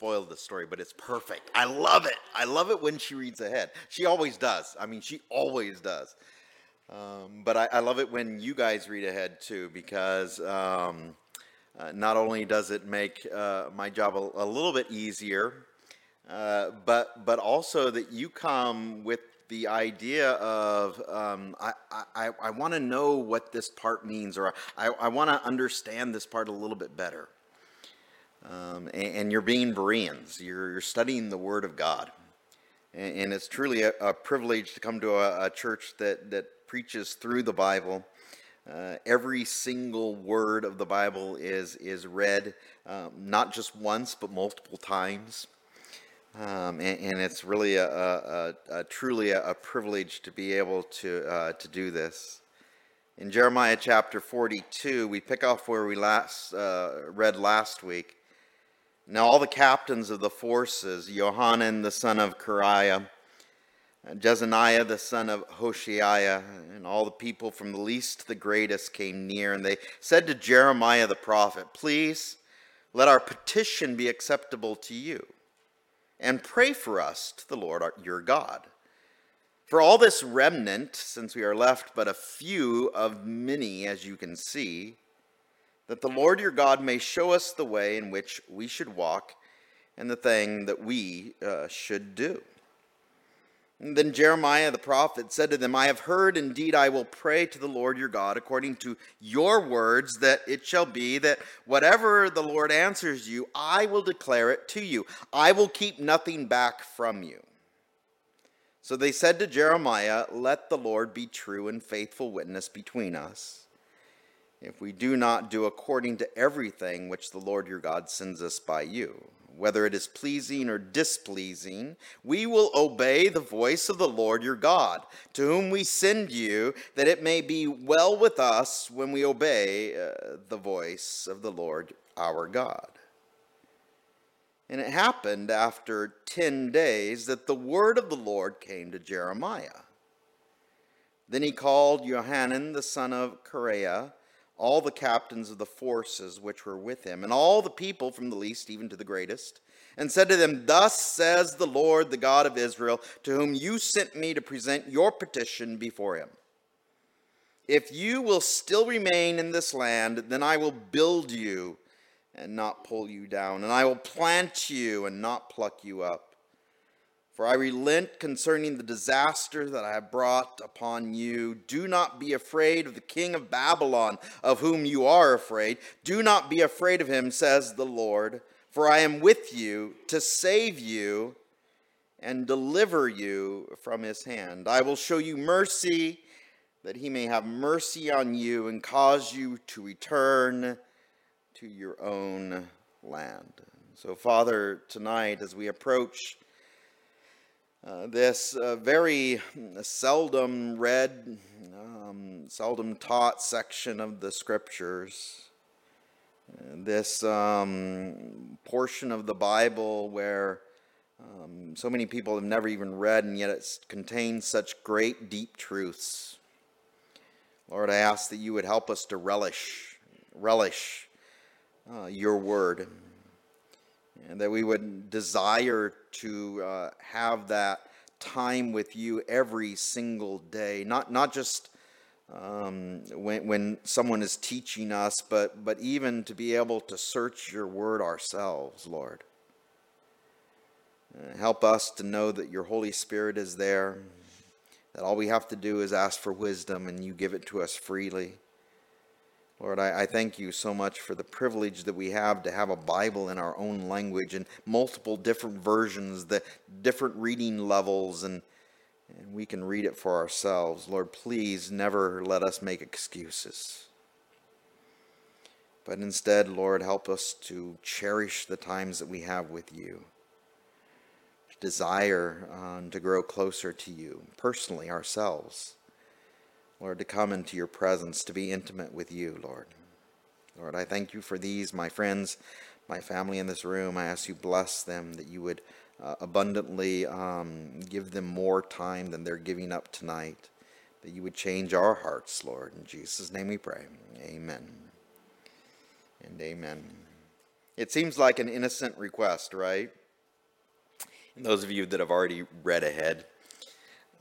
spoiled the story, but it's perfect. I love it. I love it when she reads ahead. She always does. I mean, she always does. Um, but I, I, love it when you guys read ahead too, because um, uh, not only does it make uh, my job a, a, little bit easier, uh, but but also that you come with the idea of um, I, I, I want to know what this part means, or I, I want to understand this part a little bit better. Um, and, and, you're being Bereans, you're, you're, studying the Word of God. And, and it's truly a, a, privilege to come to a, a, church that, that preaches through the Bible. Uh, every single word of the Bible is, is read um, not just once, but multiple times. Um, and, and, it's really a, a, a truly a, privilege to be able to, uh, to do this. In Jeremiah chapter 42, we pick off where we last uh, read last week. Now, all the captains of the forces, Johanan the son of Kareah, Jezaniah the son of Hoshaiah, and all the people from the least to the greatest came near, and they said to Jeremiah the prophet, Please let our petition be acceptable to you and pray for us to the Lord our, your God. For all this remnant, since we are left but a few of many, as you can see, that the Lord your God may show us the way in which we should walk and the thing that we uh, should do. And then Jeremiah the prophet said to them, I have heard, indeed, I will pray to the Lord your God according to your words, that it shall be that whatever the Lord answers you, I will declare it to you. I will keep nothing back from you. So they said to Jeremiah, Let the Lord be true and faithful witness between us, if we do not do according to everything which the Lord your God sends us by you whether it is pleasing or displeasing, we will obey the voice of the Lord your God, to whom we send you, that it may be well with us when we obey uh, the voice of the Lord our God. And it happened after ten days that the word of the Lord came to Jeremiah. Then he called Johanan the son of Kareah all the captains of the forces which were with him, and all the people from the least even to the greatest, and said to them, Thus says the Lord, the God of Israel, to whom you sent me to present your petition before him. If you will still remain in this land, then I will build you and not pull you down, and I will plant you and not pluck you up. For I relent concerning the disaster that I have brought upon you. Do not be afraid of the king of Babylon, of whom you are afraid. Do not be afraid of him, says the Lord, for I am with you to save you and deliver you from his hand. I will show you mercy, that he may have mercy on you and cause you to return to your own land. So, Father, tonight as we approach uh, this uh, very seldom read, um, seldom taught section of the scriptures. This um, portion of the Bible where um, so many people have never even read, and yet it contains such great, deep truths. Lord, I ask that you would help us to relish, relish uh, your word and that we would desire to uh, have that time with you every single day, not not just um, when when someone is teaching us, but but even to be able to search your word ourselves, Lord. Uh, help us to know that your Holy Spirit is there. That all we have to do is ask for wisdom, and you give it to us freely. Lord, I, I, thank you so much for the privilege that we have to have a Bible in our own language and multiple different versions, the different reading levels, and, and we can read it for ourselves. Lord, please never let us make excuses. But instead, Lord, help us to cherish the times that we have with you, desire um, to grow closer to you, personally, ourselves. Lord, to come into your presence, to be intimate with you, Lord. Lord, I thank you for these, my friends, my family in this room. I ask you bless them, that you would uh, abundantly um, give them more time than they're giving up tonight, that you would change our hearts, Lord. In Jesus' name we pray. Amen. And amen. It seems like an innocent request, right? And those of you that have already read ahead,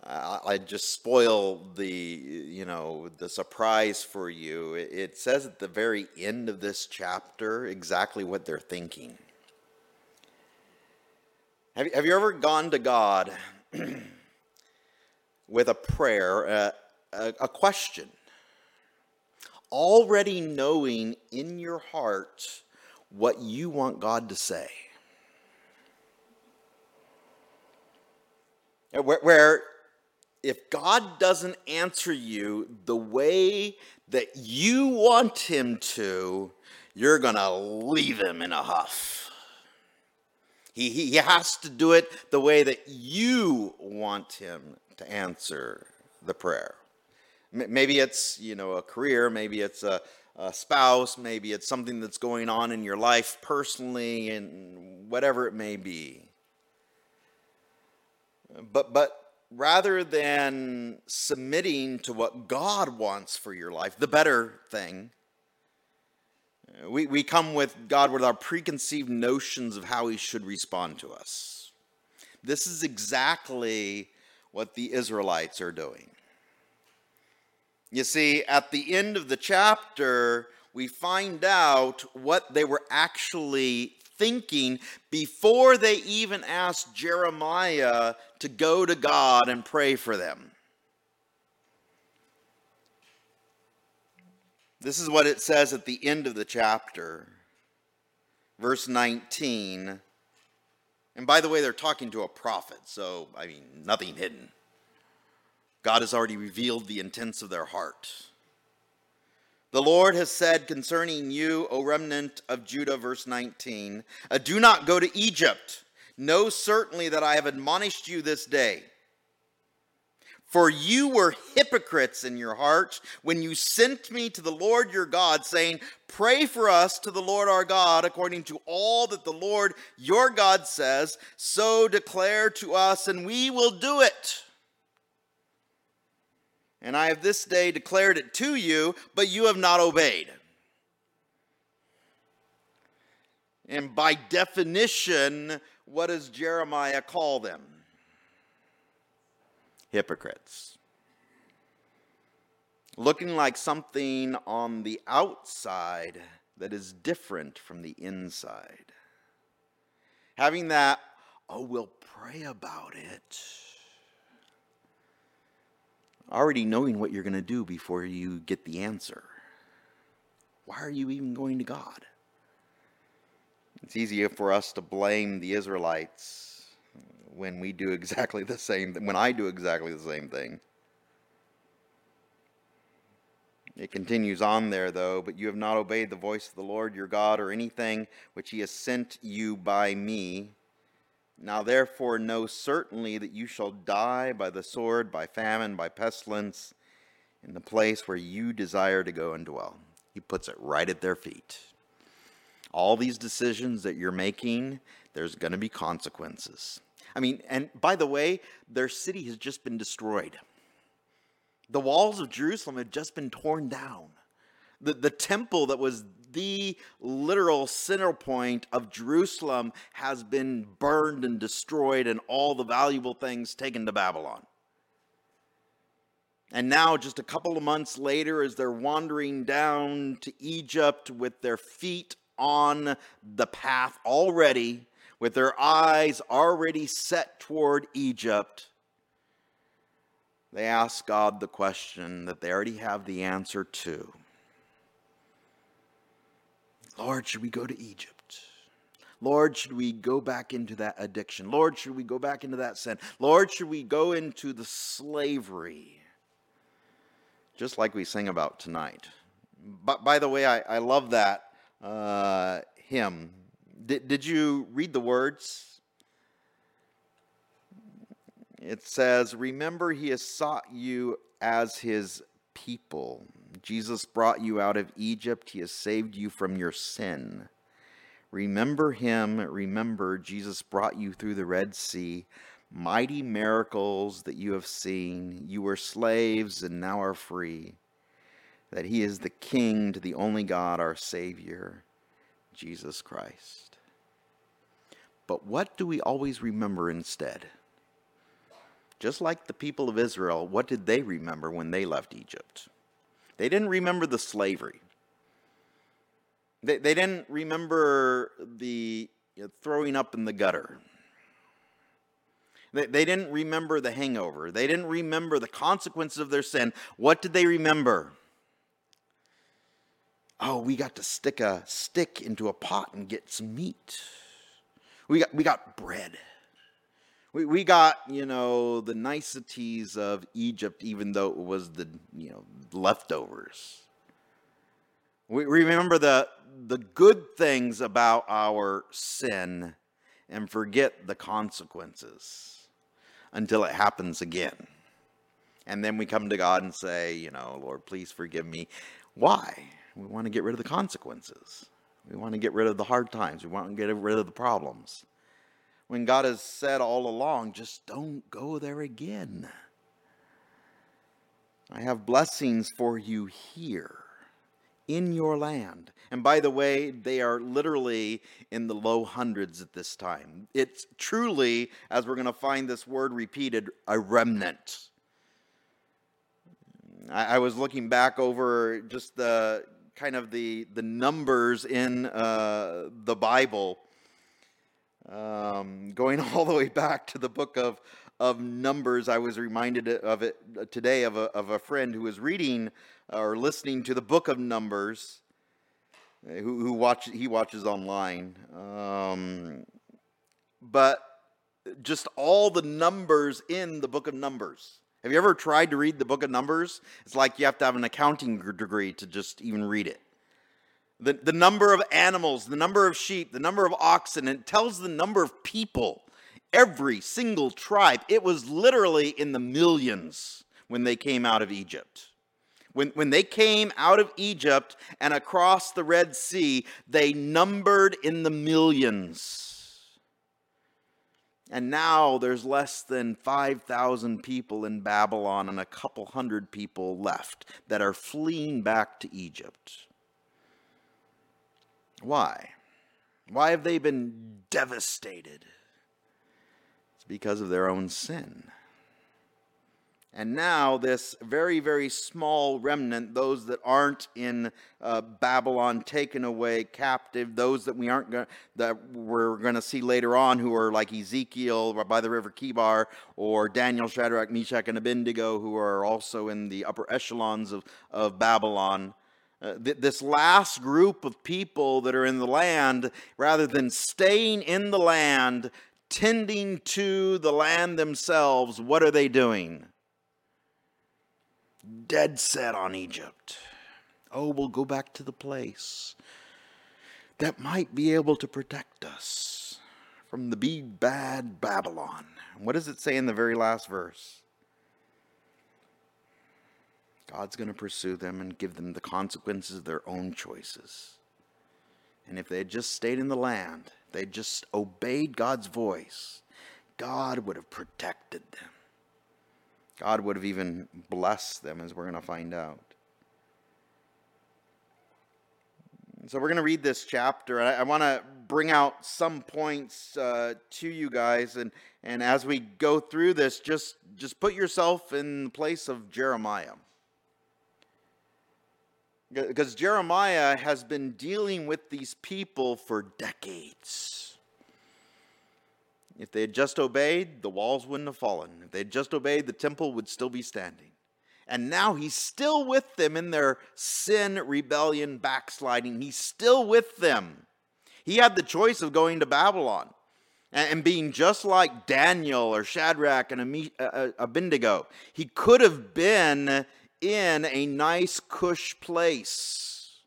I just spoil the, you know, the surprise for you. It says at the very end of this chapter exactly what they're thinking. Have you, have you ever gone to God with a prayer, a, a, a question, already knowing in your heart what you want God to say? Where, where if God doesn't answer you the way that you want Him to, you're going to leave Him in a huff. He, he he has to do it the way that you want Him to answer the prayer. Maybe it's, you know, a career, maybe it's a, a spouse, maybe it's something that's going on in your life personally, and whatever it may be. But, but rather than submitting to what God wants for your life, the better thing, we, we come with God with our preconceived notions of how He should respond to us. This is exactly what the Israelites are doing. You see, at the end of the chapter, we find out what they were actually thinking before they even asked Jeremiah to go to God and pray for them. This is what it says at the end of the chapter, verse 19. And by the way, they're talking to a prophet, so, I mean, nothing hidden. God has already revealed the intents of their heart. The Lord has said concerning you, O remnant of Judah, verse 19, uh, do not go to Egypt. Know certainly that I have admonished you this day. For you were hypocrites in your hearts when you sent me to the Lord your God, saying, Pray for us to the Lord our God according to all that the Lord your God says. So declare to us, and we will do it. And I have this day declared it to you, but you have not obeyed. And by definition, what does Jeremiah call them? Hypocrites. Looking like something on the outside that is different from the inside. Having that, oh, we'll pray about it already knowing what you're going to do before you get the answer. Why are you even going to God? It's easier for us to blame the Israelites when we do exactly the same when I do exactly the same thing. It continues on there, though, but you have not obeyed the voice of the Lord your God or anything which he has sent you by me. Now therefore know certainly that you shall die by the sword, by famine, by pestilence, in the place where you desire to go and dwell. He puts it right at their feet. All these decisions that you're making, there's going to be consequences. I mean, and by the way, their city has just been destroyed. The walls of Jerusalem have just been torn down. The, the temple that was the literal center point of Jerusalem has been burned and destroyed, and all the valuable things taken to Babylon. And now, just a couple of months later, as they're wandering down to Egypt with their feet on the path already, with their eyes already set toward Egypt, they ask God the question that they already have the answer to. Lord, should we go to Egypt? Lord, should we go back into that addiction? Lord, should we go back into that sin? Lord, should we go into the slavery? Just like we sing about tonight. But by the way, I, I love that uh, hymn. Did, did you read the words? It says, Remember, he has sought you as his people. Jesus brought you out of Egypt. He has saved you from your sin. Remember him. Remember, Jesus brought you through the Red Sea. Mighty miracles that you have seen. You were slaves and now are free. That he is the King to the only God, our Savior. Jesus Christ. But what do we always remember instead? Just like the people of Israel, what did they remember when they left Egypt? They didn't remember the slavery. They, they didn't remember the you know, throwing up in the gutter. They, they didn't remember the hangover. They didn't remember the consequences of their sin. What did they remember? Oh, we got to stick a stick into a pot and get some meat. We got, we got bread. We, we got, you know, the niceties of Egypt, even though it was the, you know, leftovers. We remember the, the good things about our sin and forget the consequences until it happens again. And then we come to God and say, you know, Lord, please forgive me. Why? We want to get rid of the consequences. We want to get rid of the hard times. We want to get rid of the problems when God has said all along, just don't go there again. I have blessings for you here in your land. And by the way, they are literally in the low hundreds at this time. It's truly, as we're going to find this word repeated, a remnant. I, was looking back over just the kind of the, the numbers in uh, the Bible um, going all the way back to the book of, of Numbers, I was reminded of it today of a, of a friend who was reading or listening to the book of Numbers, uh, who, who watch, he watches online. Um, but just all the numbers in the book of Numbers. Have you ever tried to read the book of Numbers? It's like you have to have an accounting degree to just even read it the, the number of animals, the number of sheep, the number of oxen, it tells the number of people, every single tribe. It was literally in the millions when they came out of Egypt. When, when they came out of Egypt and across the Red Sea, they numbered in the millions. And now there's less than 5,000 people in Babylon and a couple hundred people left that are fleeing back to Egypt. Why? Why have they been devastated? It's because of their own sin. And now, this very, very small remnant, those that aren't in uh, Babylon, taken away captive, those that we aren't go- that we're going to see later on, who are like Ezekiel by the river Chebar, or Daniel, Shadrach, Meshach, and Abednego, who are also in the upper echelons of, of Babylon. Uh, th- this last group of people that are in the land, rather than staying in the land, tending to the land themselves, what are they doing? Dead set on Egypt. Oh, we'll go back to the place that might be able to protect us from the big bad Babylon. What does it say in the very last verse? God's going to pursue them and give them the consequences of their own choices. And if they had just stayed in the land, they just obeyed God's voice, God would have protected them. God would have even blessed them, as we're going to find out. So we're going to read this chapter. I, I want to bring out some points uh, to you guys, and and as we go through this, just just put yourself in the place of Jeremiah. Because Jeremiah has been dealing with these people for decades. If they had just obeyed, the walls wouldn't have fallen. If they had just obeyed, the temple would still be standing. And now he's still with them in their sin, rebellion, backsliding. He's still with them. He had the choice of going to Babylon and being just like Daniel or Shadrach and uh, uh, Abednego. He could have been in a nice, cush place.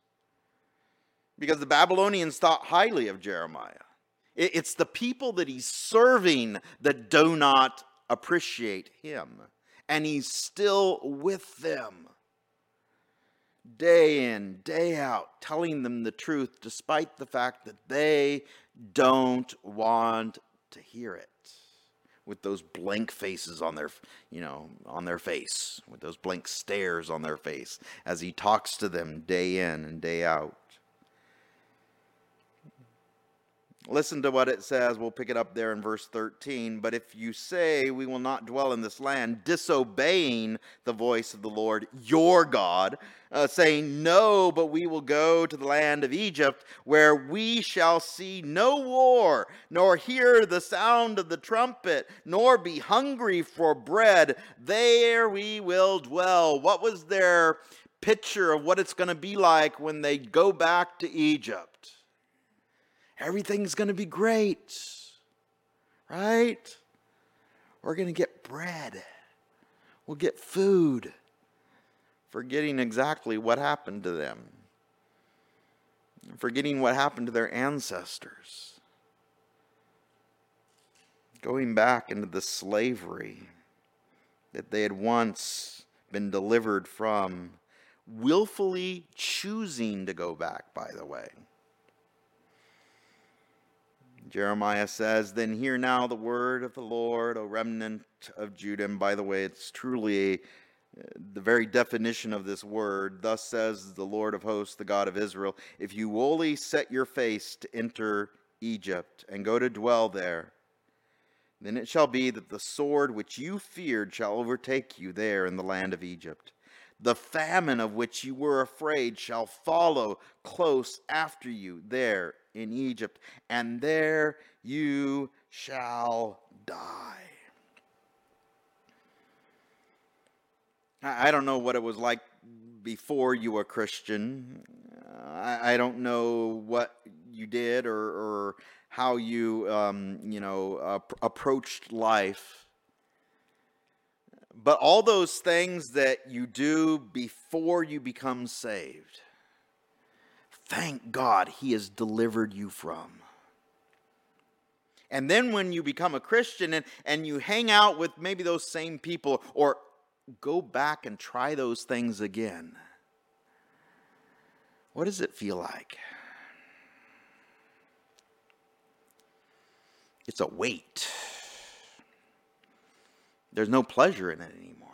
Because the Babylonians thought highly of Jeremiah. It's the people that he's serving that do not appreciate him. And he's still with them. Day in, day out, telling them the truth, despite the fact that they don't want to hear it. With those blank faces on their you know on their face. With those blank stares on their face as he talks to them day in and day out Listen to what it says. We'll pick it up there in verse 13. But if you say, We will not dwell in this land, disobeying the voice of the Lord your God, uh, saying, No, but we will go to the land of Egypt, where we shall see no war, nor hear the sound of the trumpet, nor be hungry for bread, there we will dwell. What was their picture of what it's going to be like when they go back to Egypt? Everything's going to be great, right? We're going to get bread, we'll get food, forgetting exactly what happened to them, forgetting what happened to their ancestors, going back into the slavery that they had once been delivered from, willfully choosing to go back, by the way. Jeremiah says, Then hear now the word of the Lord, O remnant of Judah. And by the way, it's truly a, uh, the very definition of this word. Thus says the Lord of hosts, the God of Israel If you wholly set your face to enter Egypt and go to dwell there, then it shall be that the sword which you feared shall overtake you there in the land of Egypt. The famine of which you were afraid shall follow close after you there in Egypt, and there you shall die. I don't know what it was like before you were Christian. I don't know what you did or, or how you, um, you know, approached life. But all those things that you do before you become saved, thank God He has delivered you from. And then when you become a Christian and, and you hang out with maybe those same people or go back and try those things again, what does it feel like? It's a weight. There's no pleasure in it anymore.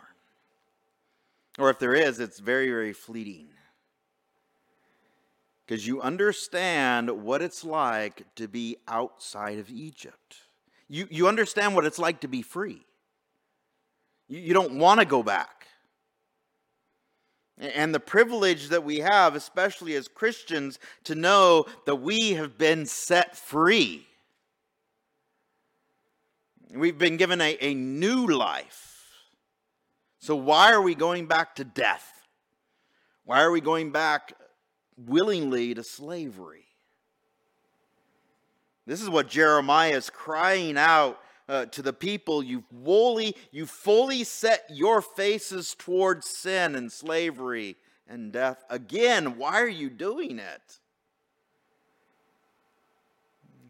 Or if there is, it's very, very fleeting because you understand what it's like to be outside of Egypt. You, you understand what it's like to be free. You, you don't want to go back. And the privilege that we have, especially as Christians, to know that we have been set free. We've been given a, a new life. So, why are we going back to death? Why are we going back willingly to slavery. This is what Jeremiah is crying out uh, to the people. You've fully, you fully set your faces towards sin and slavery and death. Again, why are you doing it?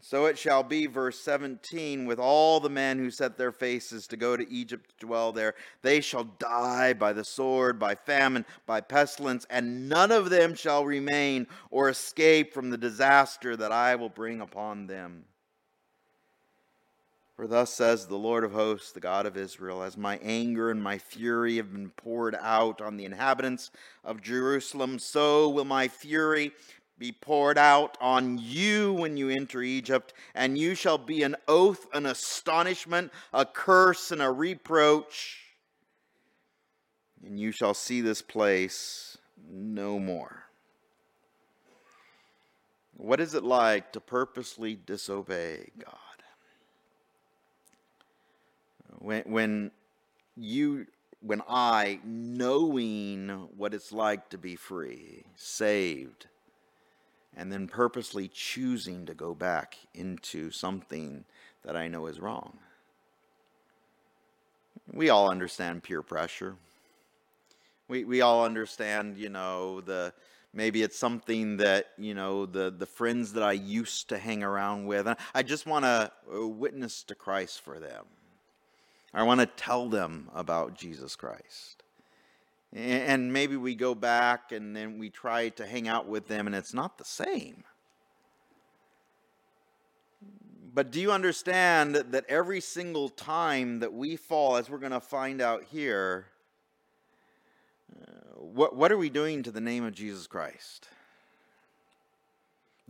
So it shall be, verse 17, with all the men who set their faces to go to Egypt to dwell there, they shall die by the sword, by famine, by pestilence, and none of them shall remain or escape from the disaster that I will bring upon them. For thus says the Lord of hosts, the God of Israel, as my anger and my fury have been poured out on the inhabitants of Jerusalem, so will my fury be poured out on you when you enter Egypt, and you shall be an oath, an astonishment, a curse, and a reproach. And you shall see this place no more. What is it like to purposely disobey God? When, when you when I, knowing what it's like to be free, saved, and then purposely choosing to go back into something that I know is wrong. We all understand peer pressure. We, we all understand, you know, the maybe it's something that, you know, the, the friends that I used to hang around with. I just want to uh, witness to Christ for them. I want to tell them about Jesus Christ. And maybe we go back and then we try to hang out with them, and it's not the same. But do you understand that every single time that we fall, as we're going to find out here, uh, what, what are we doing to the name of Jesus Christ?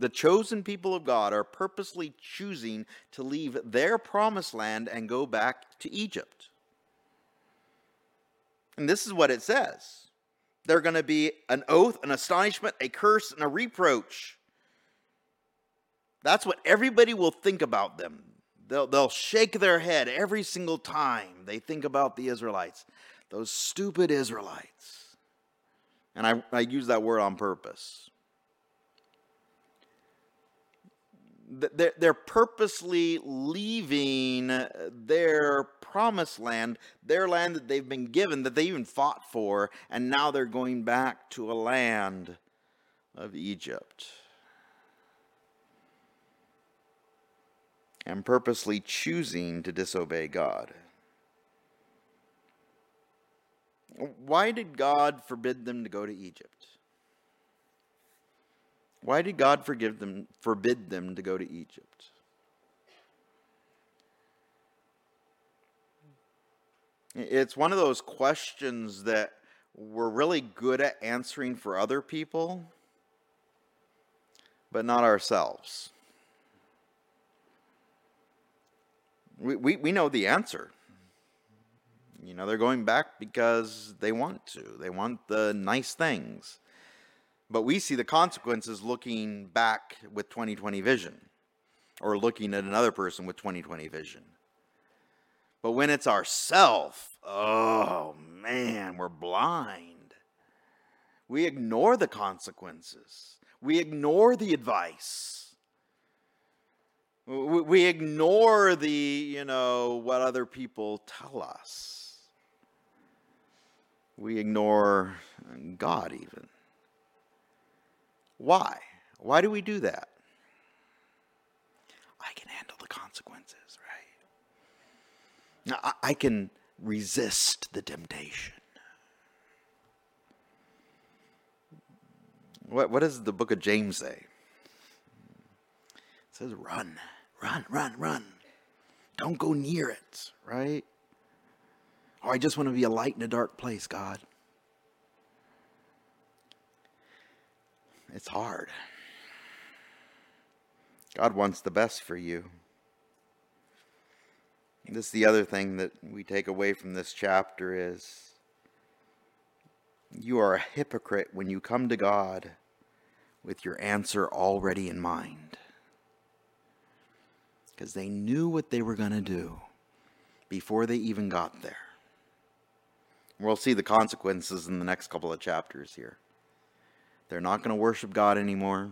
the chosen people of God are purposely choosing to leave their promised land and go back to Egypt. And this is what it says they're going to be an oath, an astonishment, a curse, and a reproach. That's what everybody will think about them. They'll, they'll shake their head every single time they think about the Israelites. Those stupid Israelites. And I, I use that word on purpose. They're, they're purposely leaving their promised land, their land that they've been given, that they even fought for, and now they're going back to a land of Egypt. And purposely choosing to disobey God. Why did God forbid them to go to Egypt? Why did God forgive them, forbid them to go to Egypt? It's one of those questions that we're really good at answering for other people, but not ourselves. We, we, we know the answer. You know, they're going back because they want to, they want the nice things. But we see the consequences looking back with 2020 vision or looking at another person with 2020 vision. But when it's ourself, oh man, we're blind. We ignore the consequences. We ignore the advice. We ignore the, you know, what other people tell us. We ignore God even. Why? Why do we do that? I can handle the consequences. I, can resist the temptation. What, what does the book of James say? It says, run, run, run, run. Don't go near it, right? Or oh, I just want to be a light in a dark place, God. It's hard. God wants the best for you. This is the other thing that we take away from this chapter is you are a hypocrite when you come to God with your answer already in mind. Because they knew what they were going to do before they even got there. We'll see the consequences in the next couple of chapters here. They're not going to worship God anymore.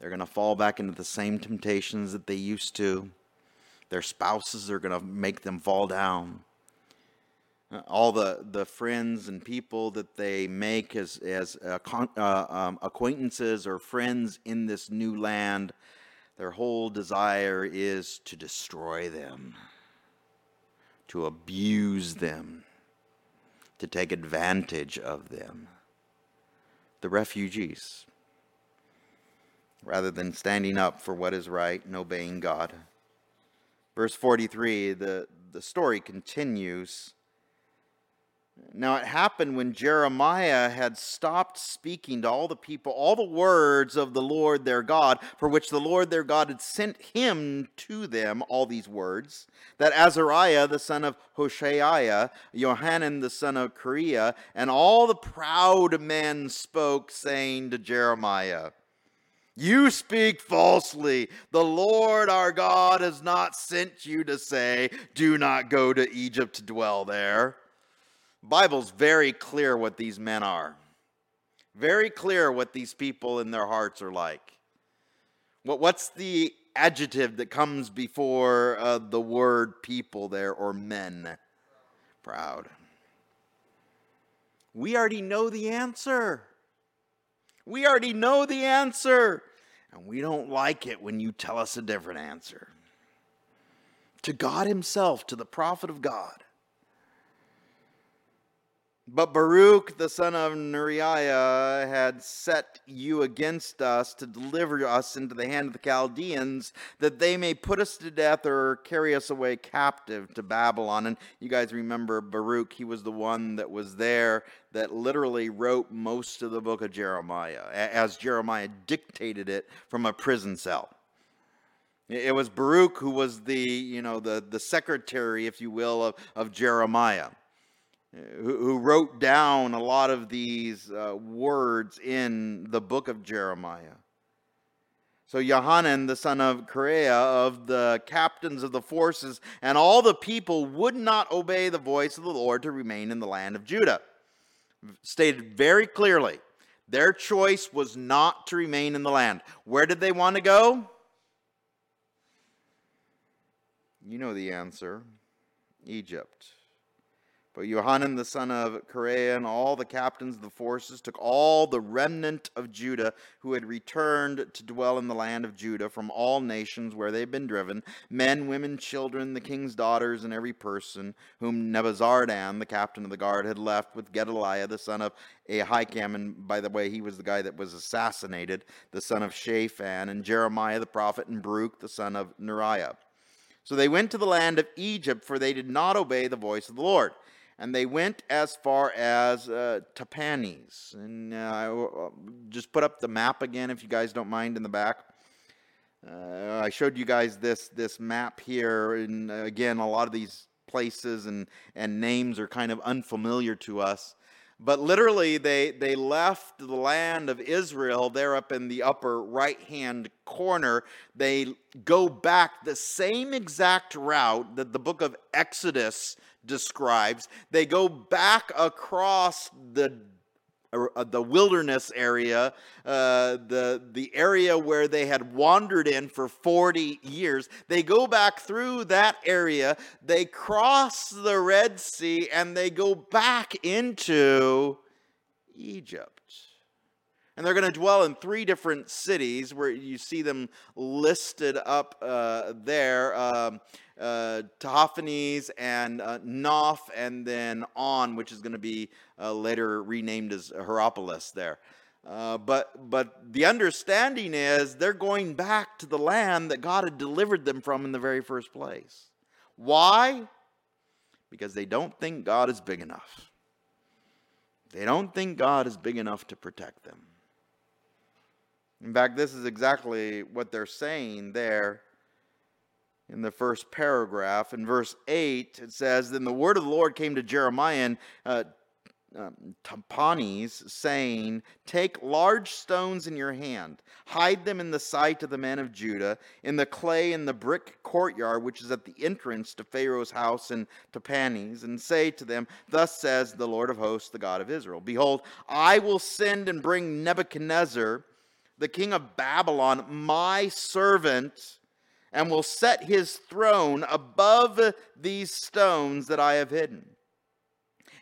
They're going to fall back into the same temptations that they used to. Their spouses are going to make them fall down. All the, the friends and people that they make as, as uh, uh, um, acquaintances or friends in this new land, their whole desire is to destroy them, to abuse them, to take advantage of them. The refugees, rather than standing up for what is right and obeying God. Verse 43, the, the story continues. Now it happened when Jeremiah had stopped speaking to all the people, all the words of the Lord their God, for which the Lord their God had sent him to them, all these words, that Azariah the son of Hoshaiah, Johanan the son of Kareah, and all the proud men spoke, saying to Jeremiah, you speak falsely. The Lord our God has not sent you to say, Do not go to Egypt to dwell there. Bible's very clear what these men are. Very clear what these people in their hearts are like. What, what's the adjective that comes before uh, the word people there or men? Proud. We already know the answer. We already know the answer. And we don't like it when you tell us a different answer. To God Himself, to the prophet of God. But Baruch the son of Neriah had set you against us to deliver us into the hand of the Chaldeans, that they may put us to death or carry us away captive to Babylon. And you guys remember Baruch, he was the one that was there that literally wrote most of the book of Jeremiah, as Jeremiah dictated it from a prison cell. It was Baruch who was the, you know, the, the secretary, if you will, of, of Jeremiah who, wrote down a lot of these uh, words in the book of Jeremiah. So Johanan, the son of Kareah, of the captains of the forces, and all the people would not obey the voice of the Lord to remain in the land of Judah. Stated very clearly, their choice was not to remain in the land. Where did they want to go? You know the answer Egypt. But Johanan the son of Kareah and all the captains of the forces took all the remnant of Judah who had returned to dwell in the land of Judah from all nations where they had been driven, men, women, children, the king's daughters, and every person whom Nebuzaradan, the captain of the guard, had left with Gedaliah the son of Ahikam, and by the way, he was the guy that was assassinated, the son of Shaphan, and Jeremiah the prophet, and Baruch the son of Neriah. So they went to the land of Egypt, for they did not obey the voice of the Lord and they went as far as uh, Tahpanhes. And uh, just put up the map again, if you guys don't mind, in the back. Uh, I showed you guys this this map here, and uh, again, a lot of these places and and names are kind of unfamiliar to us. But literally, they they left the land of Israel there up in the upper right hand corner. They go back the same exact route that the book of Exodus describes. They go back across the uh, the wilderness area, uh, the the area where they had wandered in for 40 years. They go back through that area, they cross the Red Sea, and they go back into Egypt. And they're going to dwell in three different cities where you see them listed up uh, there. Um, uh, Tahpanhes and uh, Noph, and then On, which is going to be uh, later renamed as Hierapolis there. Uh, but but the understanding is they're going back to the land that God had delivered them from in the very first place. Why? Because they don't think God is big enough. They don't think God is big enough to protect them. In fact, this is exactly what they're saying there in the first paragraph. In verse 8, it says, Then the word of the Lord came to Jeremiah and uh, um, Tahpanhes, saying, Take large stones in your hand, hide them in the sight of the men of Judah, in the clay in the brick courtyard which is at the entrance to Pharaoh's house in Tahpanhes, and say to them, Thus says the Lord of hosts, the God of Israel Behold, I will send and bring Nebuchadnezzar, the king of Babylon, my servant and will set his throne above these stones that I have hidden.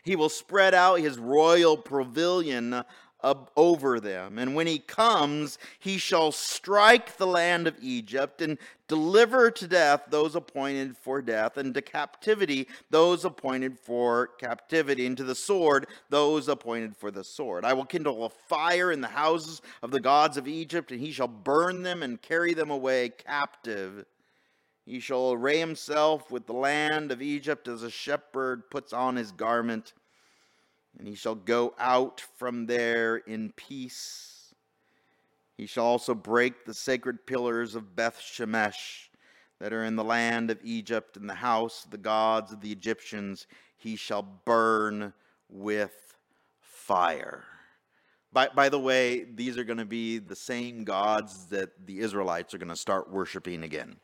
He will spread out his royal pavilion over them. And when he comes, he shall strike the land of Egypt and deliver to death those appointed for death, and to captivity those appointed for captivity, and to the sword those appointed for the sword. I will kindle a fire in the houses of the gods of Egypt, and he shall burn them and carry them away captive. He shall array himself with the land of Egypt as a shepherd puts on his garment and he shall go out from there in peace. He shall also break the sacred pillars of Beth Shemesh that are in the land of Egypt and the house of the gods of the Egyptians. He shall burn with fire. By, by the way, these are going to be the same gods that the Israelites are going to start worshiping again.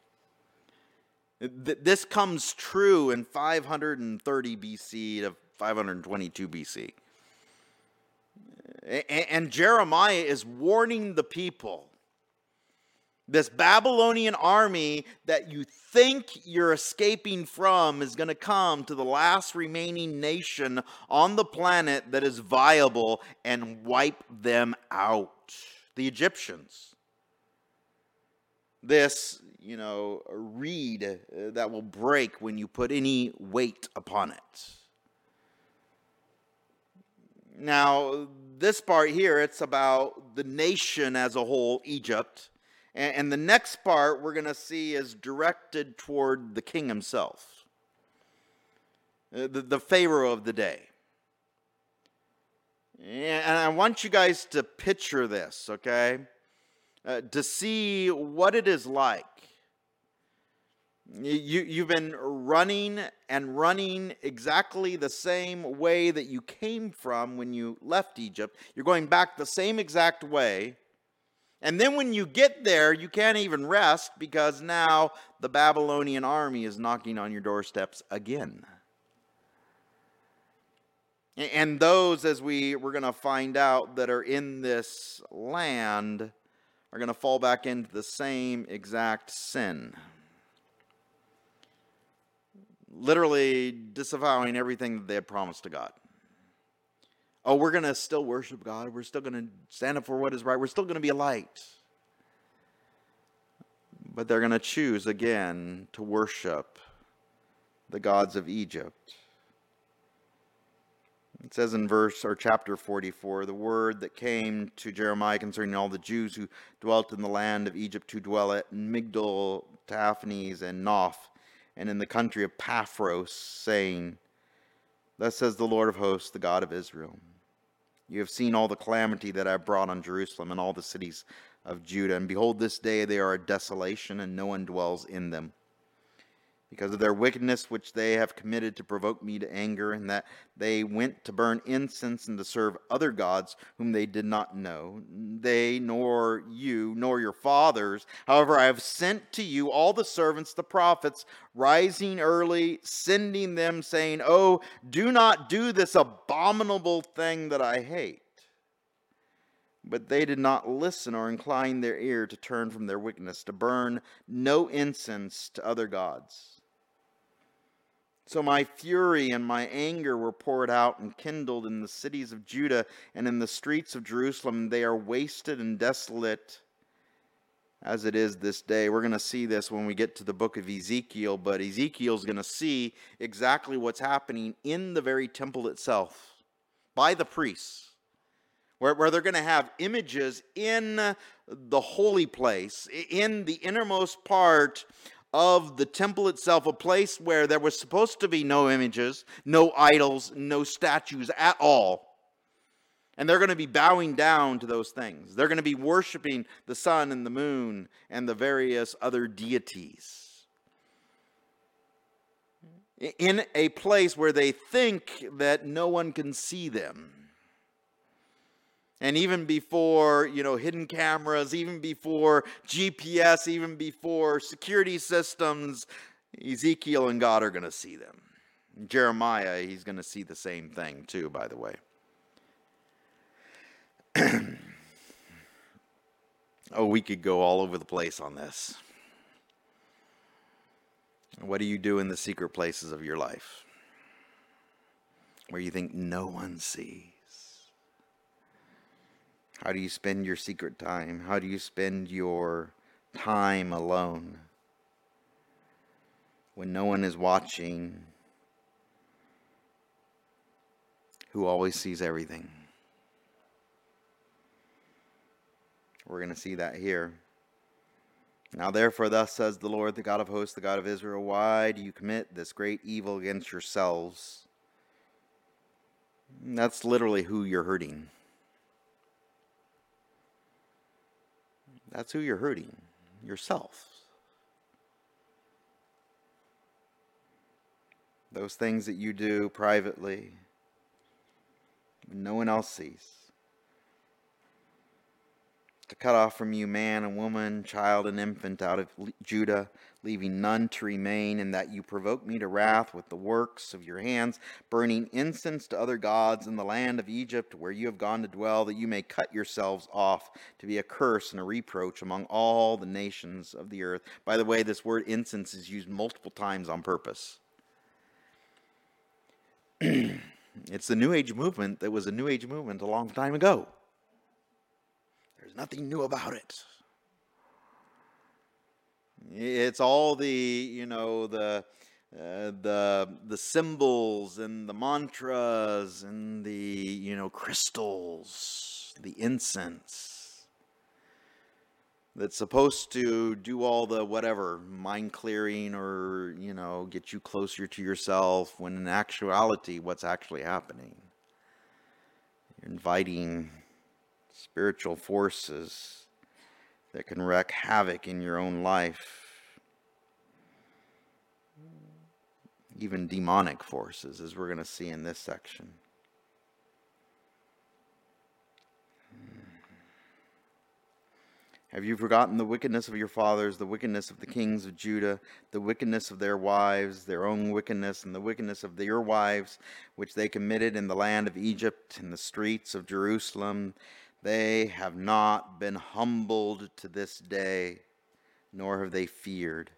This comes true in 530 BC 522 BC. And Jeremiah is warning the people this Babylonian army that you think you're escaping from is going to come to the last remaining nation on the planet that is viable and wipe them out the Egyptians. This, you know, reed uh, that will break when you put any weight upon it. Now, this part here, it's about the nation as a whole, Egypt. And, and the next part we're going to see is directed toward the king himself, uh, the, the Pharaoh of the day. And I want you guys to picture this, okay? Uh, to see what it is like you, you've been running and running exactly the same way that you came from when you left Egypt. You're going back the same exact way. And then when you get there, you can't even rest because now the Babylonian army is knocking on your doorsteps again. And those, as we, we're going to find out, that are in this land are going to fall back into the same exact sin literally disavowing everything that they had promised to God. Oh, we're going to still worship God. We're still going to stand up for what is right. We're still going to be a light. But they're going to choose again to worship the gods of Egypt. It says in verse or chapter 44 the word that came to Jeremiah concerning all the Jews who dwelt in the land of Egypt to dwell at Migdol, Tahpanhes, and Noph and in the country of Pathros, saying, Thus says the Lord of hosts, the God of Israel You have seen all the calamity that I have brought on Jerusalem and all the cities of Judah, and behold, this day they are a desolation, and no one dwells in them because of their wickedness which they have committed to provoke me to anger, and that they went to burn incense and to serve other gods whom they did not know, they nor you nor your fathers. However, I have sent to you all the servants, the prophets, rising early, sending them, saying, Oh, do not do this abominable thing that I hate. But they did not listen or incline their ear to turn from their wickedness, to burn no incense to other gods. So my fury and my anger were poured out and kindled in the cities of Judah and in the streets of Jerusalem. They are wasted and desolate as it is this day. We're going to see this when we get to the book of Ezekiel, but Ezekiel's going to see exactly what's happening in the very temple itself by the priests. Where, where they're going to have images in the holy place, in the innermost part of the temple itself, a place where there was supposed to be no images, no idols, no statues at all. And they're going to be bowing down to those things. They're going to be worshiping the sun and the moon and the various other deities. In a place where they think that no one can see them. And even before, you know, hidden cameras, even before GPS, even before security systems, Ezekiel and God are going to see them. Jeremiah, he's going to see the same thing too, by the way. oh, we could go all over the place on this. What do you do in the secret places of your life where you think no one sees? How do you spend your secret time? How do you spend your time alone? When no one is watching, who always sees everything. We're going to see that here. Now, therefore, thus says the Lord, the God of hosts, the God of Israel, why do you commit this great evil against yourselves? That's literally who you're hurting. That's who you're hurting yourself. Those things that you do privately, no one else sees. To cut off from you man and woman, child and infant out of Judah leaving none to remain, and that you provoke me to wrath with the works of your hands, burning incense to other gods in the land of Egypt, where you have gone to dwell, that you may cut yourselves off to be a curse and a reproach among all the nations of the earth. By the way, this word incense is used multiple times on purpose. it's the New Age movement that was a New Age movement a long time ago. There's nothing new about it. It's all the, you know, the uh, the the symbols and the mantras and the you know crystals, the incense that's supposed to do all the whatever mind clearing or you know get you closer to yourself when in actuality what's actually happening you're inviting spiritual forces that can wreak havoc in your own life even demonic forces, as we're going to see in this section. Have you forgotten the wickedness of your fathers, the wickedness of the kings of Judah, the wickedness of their wives, their own wickedness, and the wickedness of your wives, which they committed in the land of Egypt, in the streets of Jerusalem? They have not been humbled to this day, nor have they feared.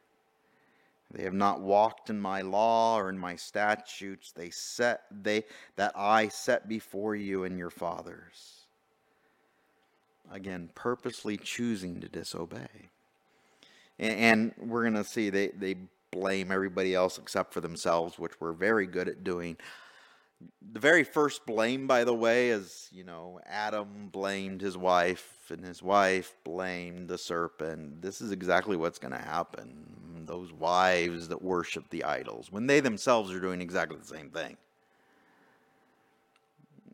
They have not walked in my law or in my statutes they set they that I set before you and your fathers. Again, purposely choosing to disobey. And, and we're going to see they, they blame everybody else except for themselves, which we're very good at doing the very first blame, by the way, is you know Adam blamed his wife, and his wife blamed the serpent. This is exactly what's going to happen. Those wives that worship the idols, when they themselves are doing exactly the same thing.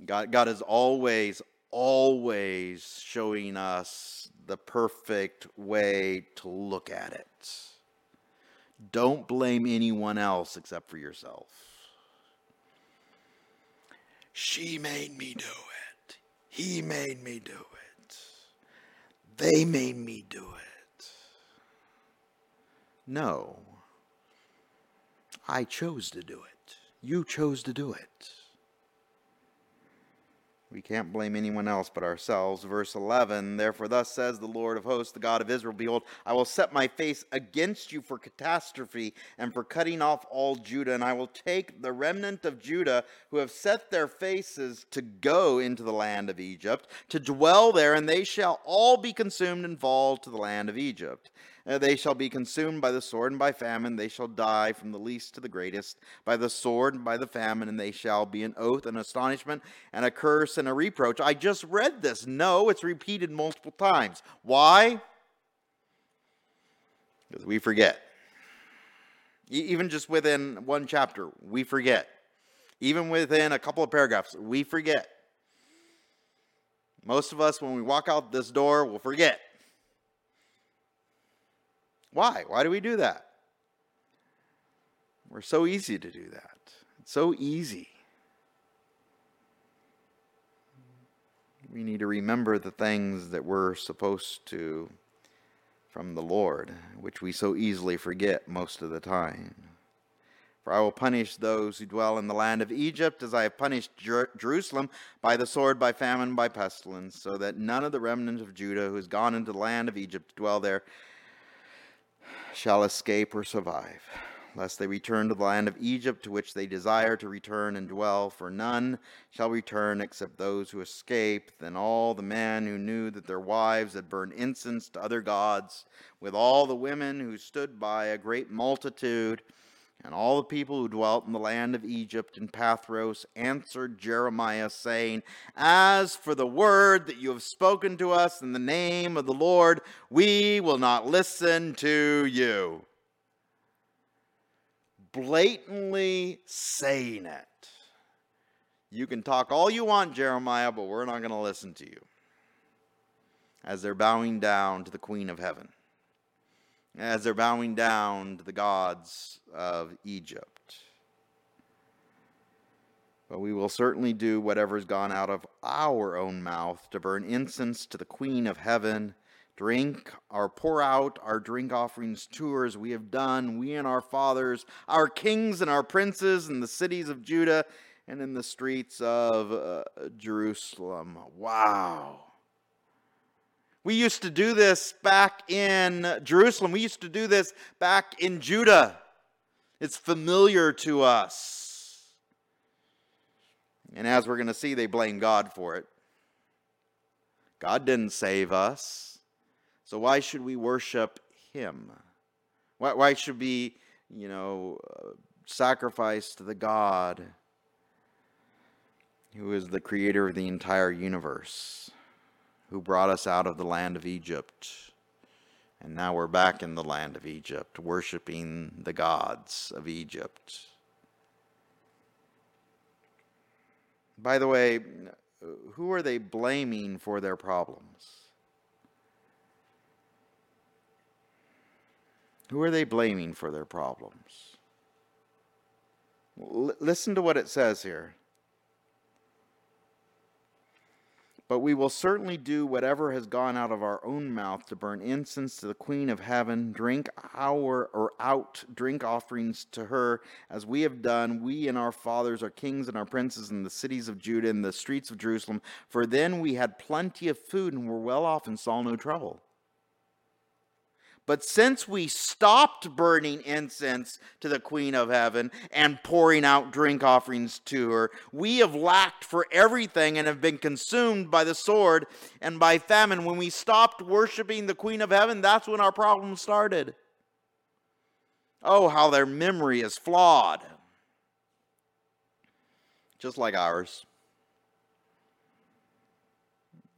God, God is always, always showing us the perfect way to look at it. Don't blame anyone else except for yourself. She made me do it. He made me do it. They made me do it. No. I chose to do it. You chose to do it. We can't blame anyone else but ourselves. Verse 11 Therefore, thus says the Lord of hosts, the God of Israel Behold, I will set my face against you for catastrophe and for cutting off all Judah, and I will take the remnant of Judah who have set their faces to go into the land of Egypt, to dwell there, and they shall all be consumed and fall to the land of Egypt. Uh, they shall be consumed by the sword and by famine. They shall die from the least to the greatest, by the sword and by the famine, and they shall be an oath, an astonishment, and a curse and a reproach. I just read this. No, it's repeated multiple times. Why? Because we forget. Even just within one chapter, we forget. Even within a couple of paragraphs, we forget. Most of us, when we walk out this door, will forget. Why? Why do we do that? We're so easy to do that. It's so easy. We need to remember the things that we're supposed to from the Lord, which we so easily forget most of the time. For I will punish those who dwell in the land of Egypt as I have punished Jer- Jerusalem by the sword, by famine, by pestilence, so that none of the remnant of Judah who has gone into the land of Egypt dwell there shall escape or survive, lest they return to the land of Egypt to which they desire to return and dwell, for none shall return except those who escape. Then all the men who knew that their wives had burned incense to other gods, with all the women who stood by, a great multitude, and all the people who dwelt in the land of Egypt and Pathros answered Jeremiah, saying, As for the word that you have spoken to us in the name of the Lord, we will not listen to you. Blatantly saying it. You can talk all you want, Jeremiah, but we're not going to listen to you. As they're bowing down to the Queen of Heaven as they're bowing down to the gods of Egypt. But we will certainly do whatever's gone out of our own mouth to burn incense to the Queen of Heaven, drink or pour out our drink offerings to her as we have done, we and our fathers, our kings and our princes in the cities of Judah and in the streets of uh, Jerusalem. Wow. We used to do this back in Jerusalem. We used to do this back in Judah. It's familiar to us. And as we're going to see, they blame God for it. God didn't save us. So why should we worship Him? Why, why should we, you know, uh, sacrifice to the God who is the creator of the entire universe, who brought us out of the land of Egypt. And now we're back in the land of Egypt, worshiping the gods of Egypt. By the way, who are they blaming for their problems? Who are they blaming for their problems? L- listen to what it says here. But we will certainly do whatever has gone out of our own mouth to burn incense to the Queen of Heaven, drink our or out drink offerings to her, as we have done, we and our fathers, our kings and our princes in the cities of Judah and the streets of Jerusalem. For then we had plenty of food and were well off and saw no trouble. But since we stopped burning incense to the Queen of Heaven and pouring out drink offerings to her, we have lacked for everything and have been consumed by the sword and by famine. When we stopped worshiping the Queen of Heaven, that's when our problem started. Oh, how their memory is flawed. Just like ours.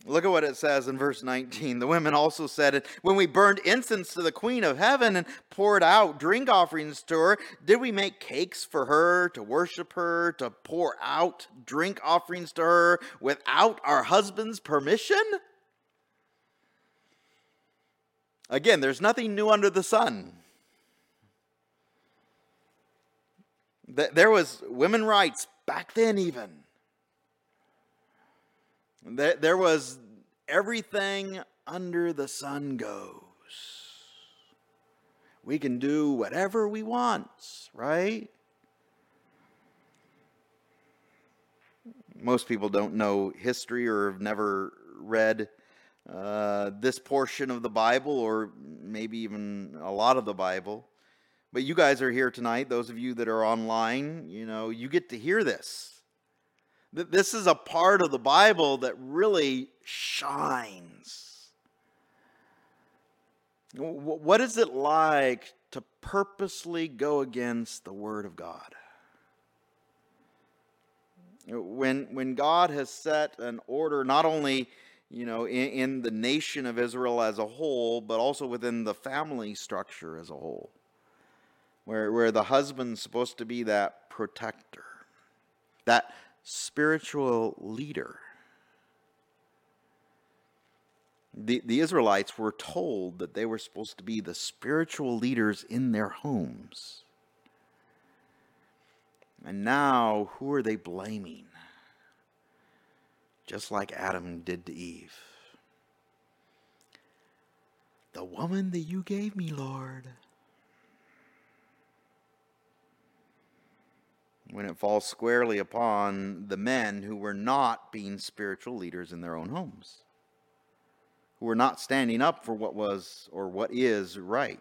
Look at what it says in verse 19. The women also said, When we burned incense to the queen of heaven and poured out drink offerings to her, did we make cakes for her to worship her, to pour out drink offerings to her without our husband's permission? Again, there's nothing new under the sun. There was women rights back then, even. There was everything under the sun goes. We can do whatever we want, right? Most people don't know history or have never read uh, this portion of the Bible or maybe even a lot of the Bible. But you guys are here tonight, those of you that are online, you know, you get to hear this. This is a part of the Bible that really shines. What is it like to purposely go against the Word of God? When, when God has set an order, not only you know, in, in the nation of Israel as a whole, but also within the family structure as a whole, where, where the husband's supposed to be that protector, that spiritual leader. The, the Israelites were told that they were supposed to be the spiritual leaders in their homes. And now, who are they blaming? Just like Adam did to Eve. The woman that you gave me, Lord. When it falls squarely upon the men who were not being spiritual leaders in their own homes, who were not standing up for what was or what is right.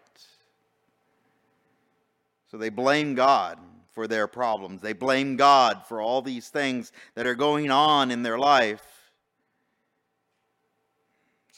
So they blame God for their problems. They blame God for all these things that are going on in their life.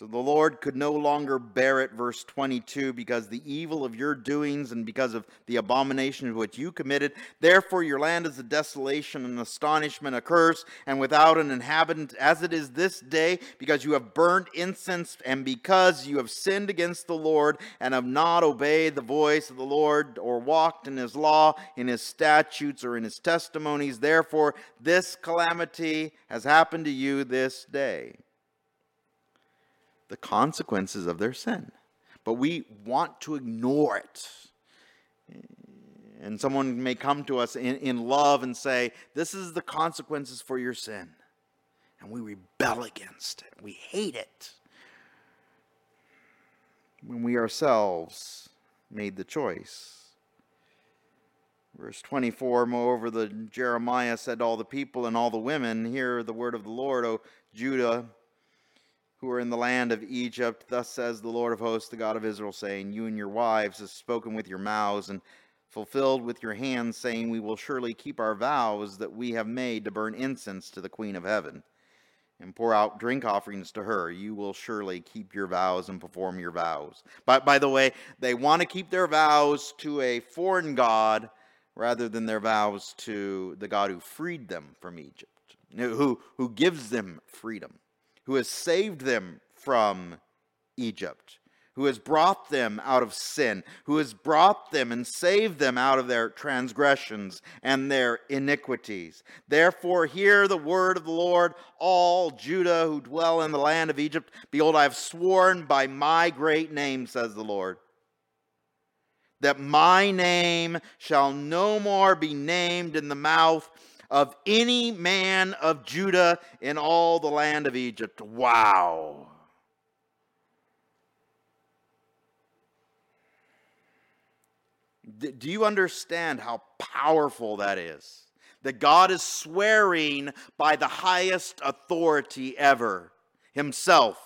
So the Lord could no longer bear it, verse 22, because the evil of your doings and because of the abomination of what you committed. Therefore, your land is a desolation, an astonishment, a curse, and without an inhabitant, as it is this day, because you have burned incense and because you have sinned against the Lord and have not obeyed the voice of the Lord or walked in his law, in his statutes, or in his testimonies. Therefore, this calamity has happened to you this day the consequences of their sin. But we want to ignore it. And someone may come to us in, in love and say, This is the consequences for your sin. And we rebel against it. We hate it. When we ourselves made the choice. Verse 24, moreover, the Jeremiah said to all the people and all the women, Hear the word of the Lord, O Judah who are in the land of Egypt. Thus says the Lord of hosts, the God of Israel, saying, You and your wives have spoken with your mouths and fulfilled with your hands, saying, We will surely keep our vows that we have made to burn incense to the Queen of Heaven and pour out drink offerings to her. You will surely keep your vows and perform your vows. But by the way, they want to keep their vows to a foreign God rather than their vows to the God who freed them from Egypt, who, who gives them freedom, who has saved them from Egypt, who has brought them out of sin, who has brought them and saved them out of their transgressions and their iniquities. Therefore, hear the word of the Lord, all Judah who dwell in the land of Egypt. Behold, I have sworn by my great name, says the Lord, that my name shall no more be named in the mouth of any man of Judah in all the land of Egypt. Wow. Do you understand how powerful that is? That God is swearing by the highest authority ever, Himself,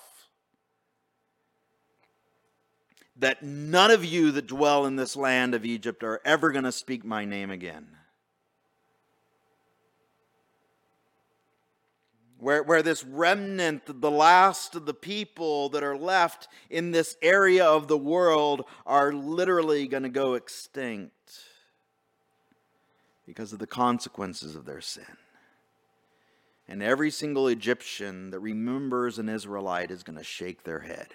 that none of you that dwell in this land of Egypt are ever going to speak my name again. Where, where this remnant, the last of the people that are left in this area of the world, are literally going to go extinct because of the consequences of their sin. And every single Egyptian that remembers an Israelite is going to shake their head.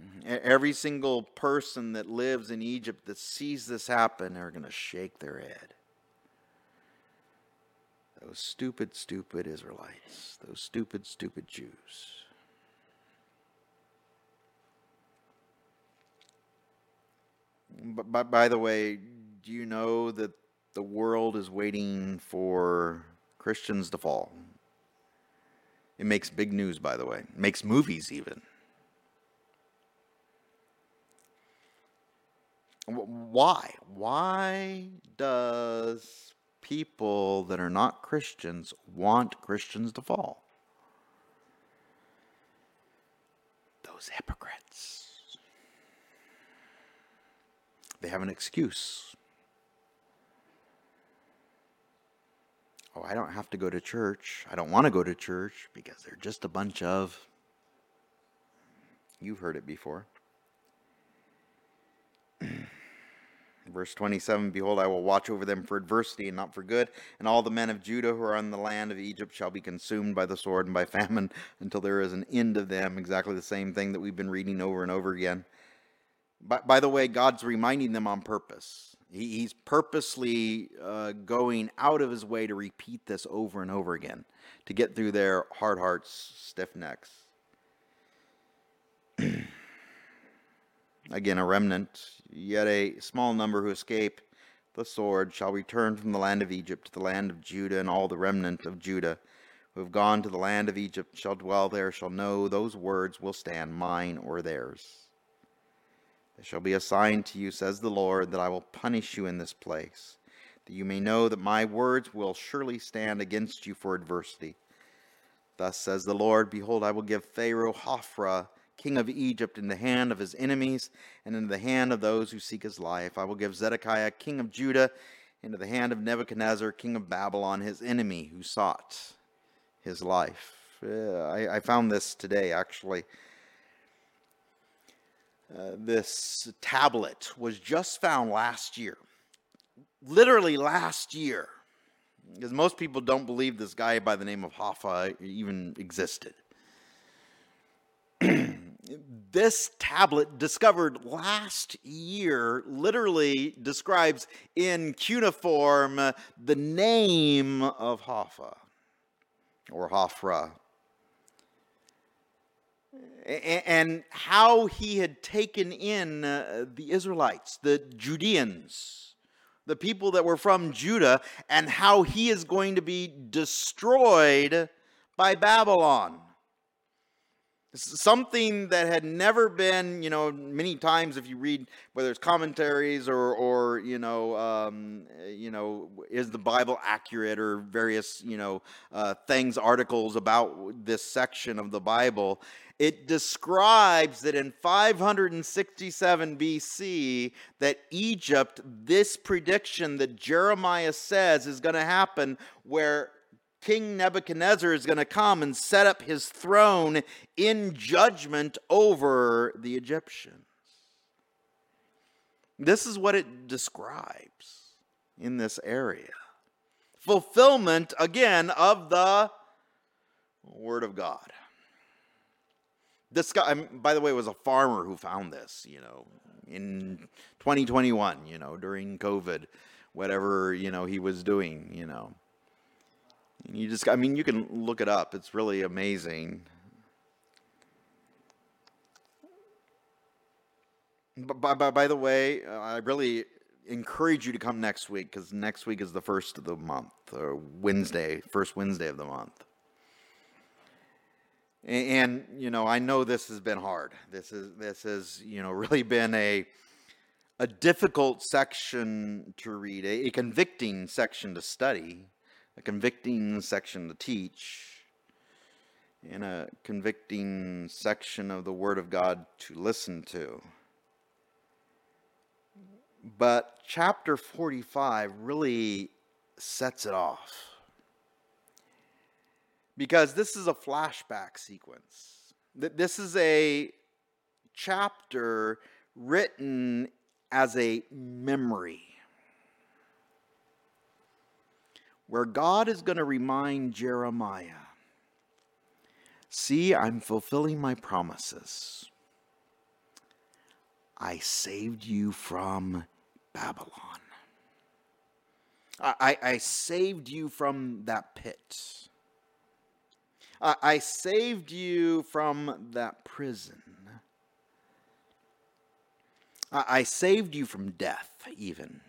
Mm-hmm. Every single person that lives in Egypt that sees this happen are going to shake their head. Those stupid, stupid Israelites. Those stupid, stupid Jews. By, by the way, do you know that the world is waiting for Christians to fall? It makes big news, by the way. It makes movies, even. Why? Why does people that are not Christians want Christians to fall. Those hypocrites. They have an excuse. Oh, I don't have to go to church. I don't want to go to church because they're just a bunch of. You've heard it before. Verse 27 Behold, I will watch over them for adversity and not for good, and all the men of Judah who are in the land of Egypt shall be consumed by the sword and by famine until there is an end of them. Exactly the same thing that we've been reading over and over again. By, by the way, God's reminding them on purpose. He, he's purposely uh, going out of his way to repeat this over and over again to get through their hard hearts, stiff necks. Again, a remnant, yet a small number who escape the sword shall return from the land of Egypt to the land of Judah, and all the remnant of Judah who have gone to the land of Egypt shall dwell there, shall know those words will stand, mine or theirs. It shall be a sign to you, says the Lord, that I will punish you in this place, that you may know that my words will surely stand against you for adversity. Thus says the Lord, Behold, I will give Pharaoh Hophra king of Egypt, in the hand of his enemies and in the hand of those who seek his life. I will give Zedekiah, king of Judah, into the hand of Nebuchadnezzar, king of Babylon, his enemy who sought his life. I, I, found this today, actually. Uh, this tablet was just found last year. Literally last year. Because most people don't believe this guy by the name of Hoffa even existed. this tablet discovered last year literally describes in cuneiform the name of Hoffa or Hophra and how he had taken in uh, the Israelites, the Judeans, the people that were from Judah, and how he is going to be destroyed by Babylon something that had never been, you know, many times if you read whether it's commentaries or, or you know, um, you know, is the Bible accurate or various, you know, uh, things, articles about this section of the Bible, it describes that in 567 BC that Egypt, this prediction that Jeremiah says is going to happen, where King Nebuchadnezzar is going to come and set up his throne in judgment over the Egyptians. This is what it describes in this area. Fulfillment, again, of the Word of God. This guy, by the way, was a farmer who found this, you know, in 2021, you know, during COVID, whatever, you know, he was doing, you know. You just, I mean, you can look it up. It's really amazing. By, by, by the way, uh, I really encourage you to come next week because next week is the first of the month, or Wednesday, first Wednesday of the month. And, and you know, I know this has been hard. This is this has you know really been a a difficult section to read, a, a convicting section to study, a convicting section to teach in a convicting section of the Word of God to listen to. But chapter 45 really sets it off. Because this is a flashback sequence. That This is a chapter written as a memory where God is going to remind Jeremiah See, I'm fulfilling my promises. I saved you from Babylon. I, I saved you from that pit. I, I saved you from that prison. I, I saved you from death, even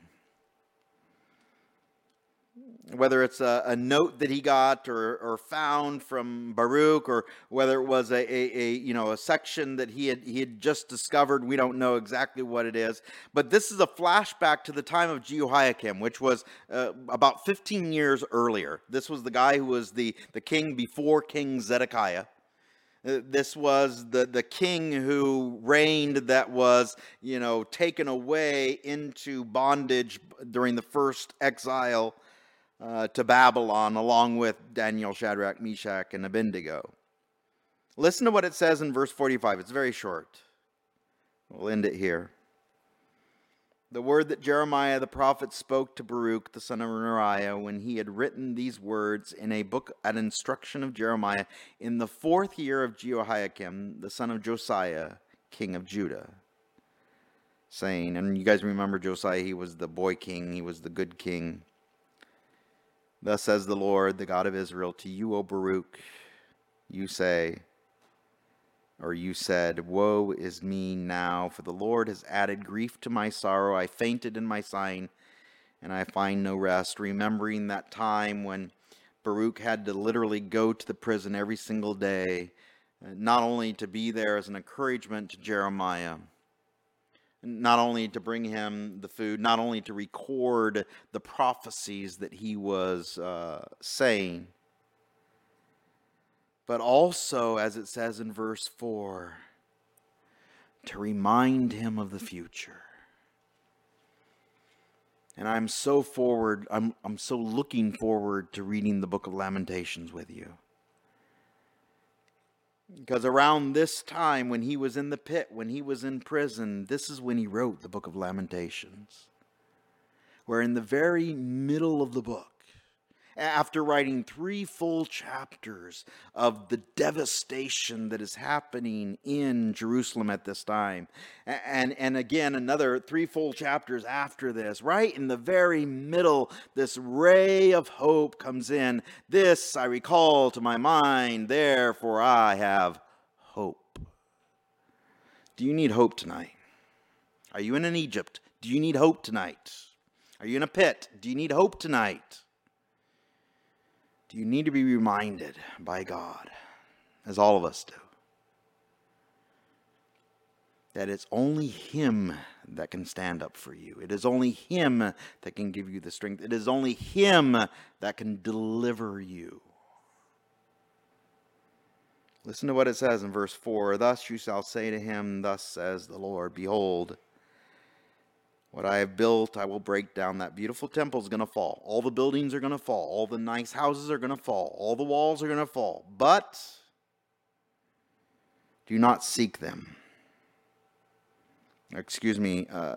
whether it's a, a, note that he got or, or found from Baruch, or whether it was a, a, a, you know a section that he had he had just discovered. We don't know exactly what it is, but this is a flashback to the time of Jehoiakim, which was uh, about 15 years earlier. This was the guy who was the the king before King Zedekiah. Uh, this was the, the king who reigned that was, you know, taken away into bondage during the first exile uh, to Babylon along with Daniel, Shadrach, Meshach, and Abednego. Listen to what it says in verse 45. It's very short. We'll end it here. The word that Jeremiah the prophet spoke to Baruch the son of Neriah when he had written these words in a book at instruction of Jeremiah in the fourth year of Jehoiakim the son of Josiah, king of Judah, saying, and you guys remember Josiah, he was the boy king, he was the good king. Thus says the Lord, the God of Israel, to you, O Baruch, you say, or you said, Woe is me now, for the Lord has added grief to my sorrow. I fainted in my sighing, and I find no rest. Remembering that time when Baruch had to literally go to the prison every single day, uh, not only to be there as an encouragement to Jeremiah, not only to bring him the food, not only to record the prophecies that he was uh, saying, but also, as it says in verse 4, to remind him of the future. And I'm so forward, I'm, I'm so looking forward to reading the book of Lamentations with you. Because around this time, when he was in the pit, when he was in prison, this is when he wrote the book of Lamentations. Where in the very middle of the book, after writing three full chapters of the devastation that is happening in Jerusalem at this time. And, and again, another three full chapters after this, right in the very middle, this ray of hope comes in. This I recall to my mind, therefore I have hope. Do you need hope tonight? Are you in an Egypt? Do you need hope tonight? Are you in a pit? Do you need hope tonight? You need to be reminded by God, as all of us do, that it's only Him that can stand up for you? It is only Him that can give you the strength. It is only Him that can deliver you. Listen to what it says in verse 4 Thus you shall say to him, Thus says the Lord, Behold, what I have built, I will break down. That beautiful temple is going to fall. All the buildings are going to fall. All the nice houses are going to fall. All the walls are going to fall. But do not seek them. Excuse me. Uh,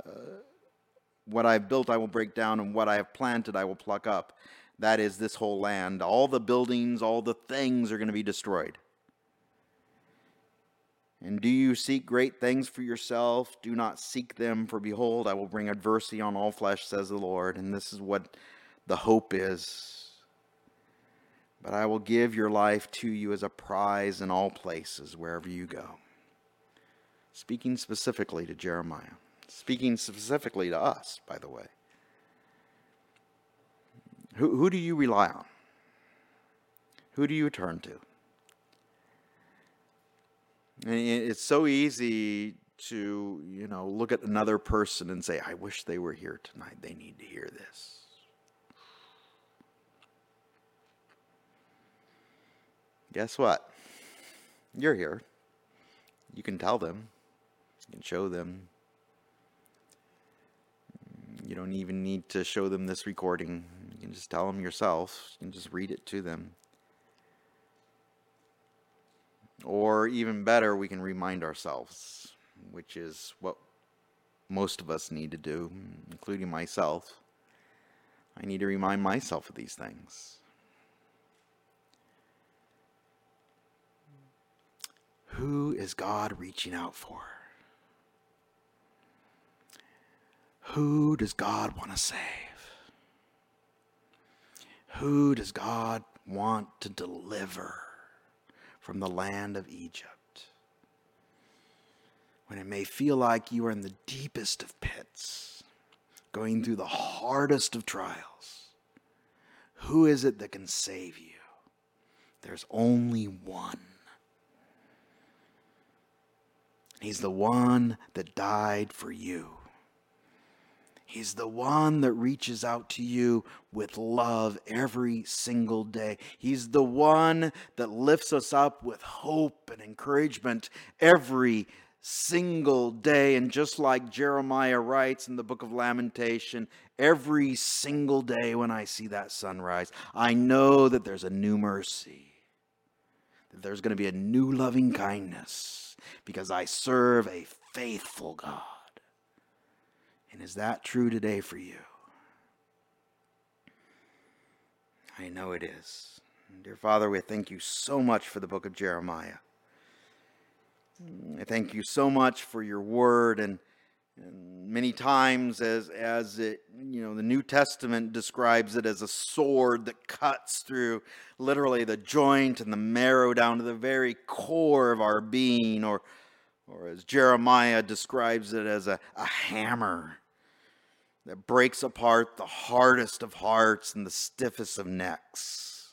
what I have built I will break down, and what I have planted I will pluck up. That is this whole land. All the buildings, all the things are going to be destroyed. And do you seek great things for yourself? Do not seek them, for behold, I will bring adversity on all flesh, says the Lord. And this is what the hope is. But I will give your life to you as a prize in all places, wherever you go. Speaking specifically to Jeremiah, speaking specifically to us, by the way. Who, who do you rely on? Who do you turn to? And it's so easy to, you know, look at another person and say, I wish they were here tonight. They need to hear this. Guess what? You're here. You can tell them, you can show them. You don't even need to show them this recording. You can just tell them yourself. You can just read it to them. Or even better, we can remind ourselves, which is what most of us need to do, including myself. I need to remind myself of these things. Who is God reaching out for? Who does God want to save? Who does God want to deliver? From the land of Egypt. When it may feel like you are in the deepest of pits, going through the hardest of trials, who is it that can save you? There's only one. He's the one that died for you. He's the one that reaches out to you with love every single day. He's the one that lifts us up with hope and encouragement every single day. And just like Jeremiah writes in the book of Lamentation, every single day when I see that sunrise, I know that there's a new mercy, that there's going to be a new loving kindness because I serve a faithful God. And is that true today for you? I know it is. Dear Father, we thank you so much for the book of Jeremiah. I thank you so much for your word and, and many times as as it you know the New Testament describes it as a sword that cuts through literally the joint and the marrow down to the very core of our being or or as Jeremiah describes it as a, a hammer that breaks apart the hardest of hearts and the stiffest of necks.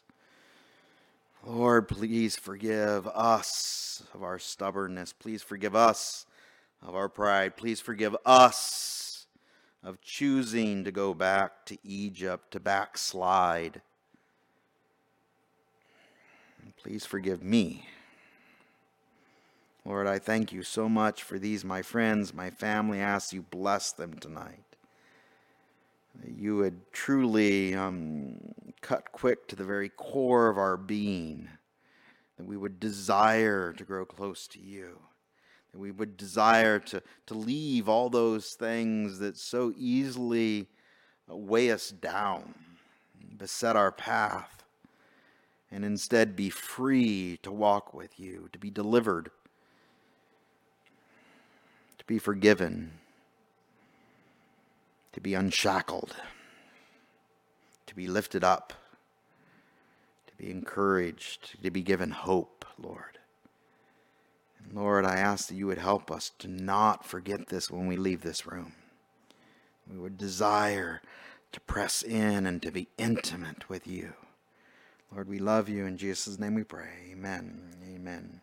Lord, please forgive us of our stubbornness. Please forgive us of our pride. Please forgive us of choosing to go back to Egypt, to backslide. Please forgive me. Lord, I thank you so much for these, my friends, my family. I ask you bless them tonight. That you would truly um, cut quick to the very core of our being, that we would desire to grow close to you, that we would desire to, to leave all those things that so easily weigh us down, beset our path, and instead be free to walk with you, to be delivered, to be forgiven to be unshackled, to be lifted up, to be encouraged, to be given hope, Lord. And Lord, I ask that you would help us to not forget this when we leave this room. We would desire to press in and to be intimate with you. Lord, we love you. In Jesus' name we pray. Amen. Amen.